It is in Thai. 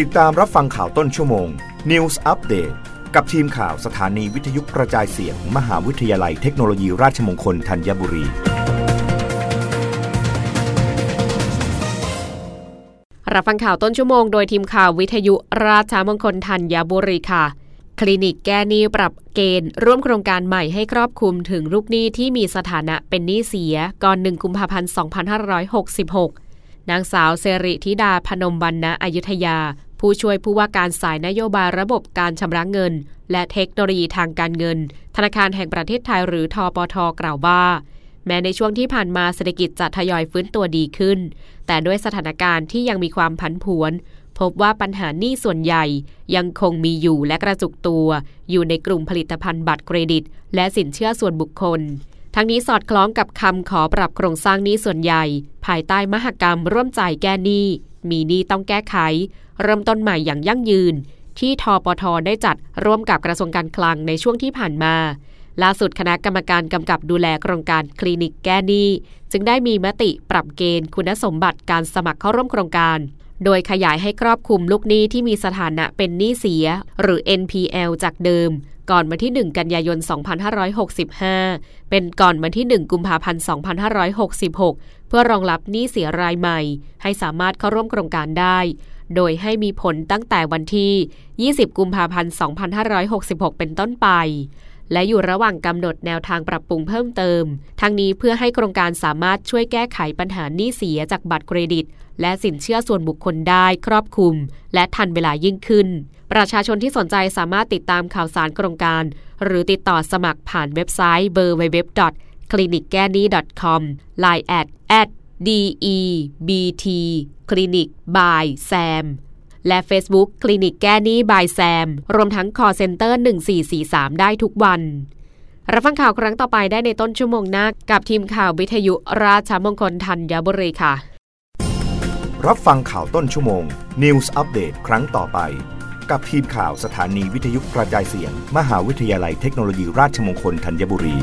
ติดตามรับฟังข่าวต้นชั่วโมง News Update กับทีมข่าวสถานีวิทยุกระจายเสียงมมหาวิทยาลัยเทคโนโลยีราชมงคลธัญบุรี รับฟังข่าวต้นชั่วโมงโดยทีมข่าววิทยุราชมงคลธัญบุรีค่ะ คลินิกแก้หนี้ปรับเกณฑ์ ร่วมโครงการใหม่ให้ครอบคลุมถึงลูกหนี้ที่มีสถานะเป็นหนี้เสียก่อน 1 กุมภาพันธ์ 2566 นางสาวเซริธิดาพนมบรรณะอยุธยา ผู้ช่วยผู้ว่าการสายนโยบายระบบการชำระเงิน และเทคโนโลยีทางการเงิน ธนาคารแห่งประเทศไทยหรือทอปทกล่าวว่า แม้ในช่วงที่ผ่านมาเศรษฐกิจจะทยอยฟื้นตัวดีขึ้น แต่ด้วยสถานการณ์ที่ยังมีความผันผวน พบว่าปัญหาหนี้ส่วนใหญ่ยังคงมีอยู่และกระจุกตัว อยู่ในกลุ่มผลิตภัณฑ์บัตรเครดิต และสินเชื่อส่วนบุคคลทั้งนี้สอดคล้องกับคำขอปรับโครงสร้างหนี้ส่วนใหญ่ ภายใต้มหกรรมร่วมใจแก้หนี้ มีหนี้ต้องแก้ไข เริ่มต้นใหม่อย่างยั่งยืน ที่ทปทได้จัดร่วมกับกระทรวงการคลังในช่วงที่ผ่านมาล่าสุดคณะกรรมการกำกับดูแลโครงการคลินิกแก้หนี้ จึงได้มีมติปรับเกณฑ์คุณสมบัติการสมัครเข้าร่วมโครงการ โดยขยายให้ครอบคลุมลูกหนี้ที่มีสถานะเป็นหนี้เสีย หรือ NPL จากเดิม ก่อนวันที่ 1 กันยายน 2565 เป็นก่อนวันที่ 1 กุมภาพันธ์ 2566 เพื่อรองรับหนี้เสียรายใหม่ ให้สามารถเข้าร่วมโครงการได้ โดยให้มีผลตั้งแต่วันที่ 20 กุมภาพันธ์ 2566 เป็นต้นไป และอยู่ระหว่างกำหนดแนวทางปรับปรุงเพิ่มเติม ทั้งนี้เพื่อให้โครงการสามารถช่วยแก้ไขปัญหาหนี้เสียจากบัตรเครดิต และสินเชื่อส่วนบุคคลได้ครอบคลุม และทันเวลายิ่งขึ้น ประชาชนที่สนใจสามารถติดตามข่าวสารโครงการ หรือติดต่อสมัครผ่านเว็บไซต์ w w w c l i n i c g a n i c o m line at at debt clinic by sam และ Facebook คลินิกแก้หนี้บายแซม รวมทั้ง call center 1443 ได้ทุกวัน รับฟังข่าวครั้งต่อไปได้ในต้นชั่วโมงหน้ากับทีมข่าววิทยุราชมงคลธัญบุรีค่ะ รับฟังข่าวต้นชั่วโมง News อัปเดตครั้งต่อไป กับทีมข่าวสถานีวิทยุกระจายเสียง มหาวิทยาลัยเทคโนโลยีราชมงคลธัญบุรี